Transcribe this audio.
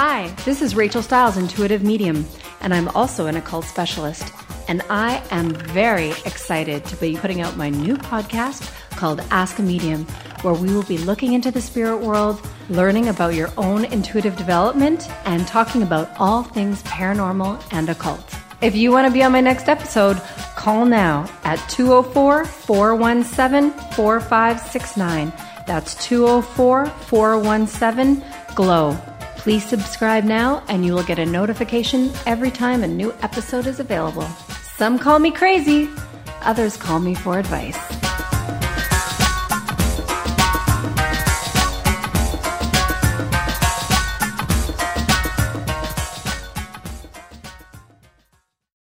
Hi, this is Rachel Stiles, intuitive medium, and I'm also an occult specialist. And I am very excited to be putting out my new podcast called Ask a Medium, where we will be looking into the spirit world, learning about your own intuitive development, and talking about all things paranormal and occult. If you want to be on my next episode, call now at 204 417 4569. That's 204 417 GLOW. Please subscribe now and you will get a notification every time a new episode is available. Some call me crazy, others call me for advice.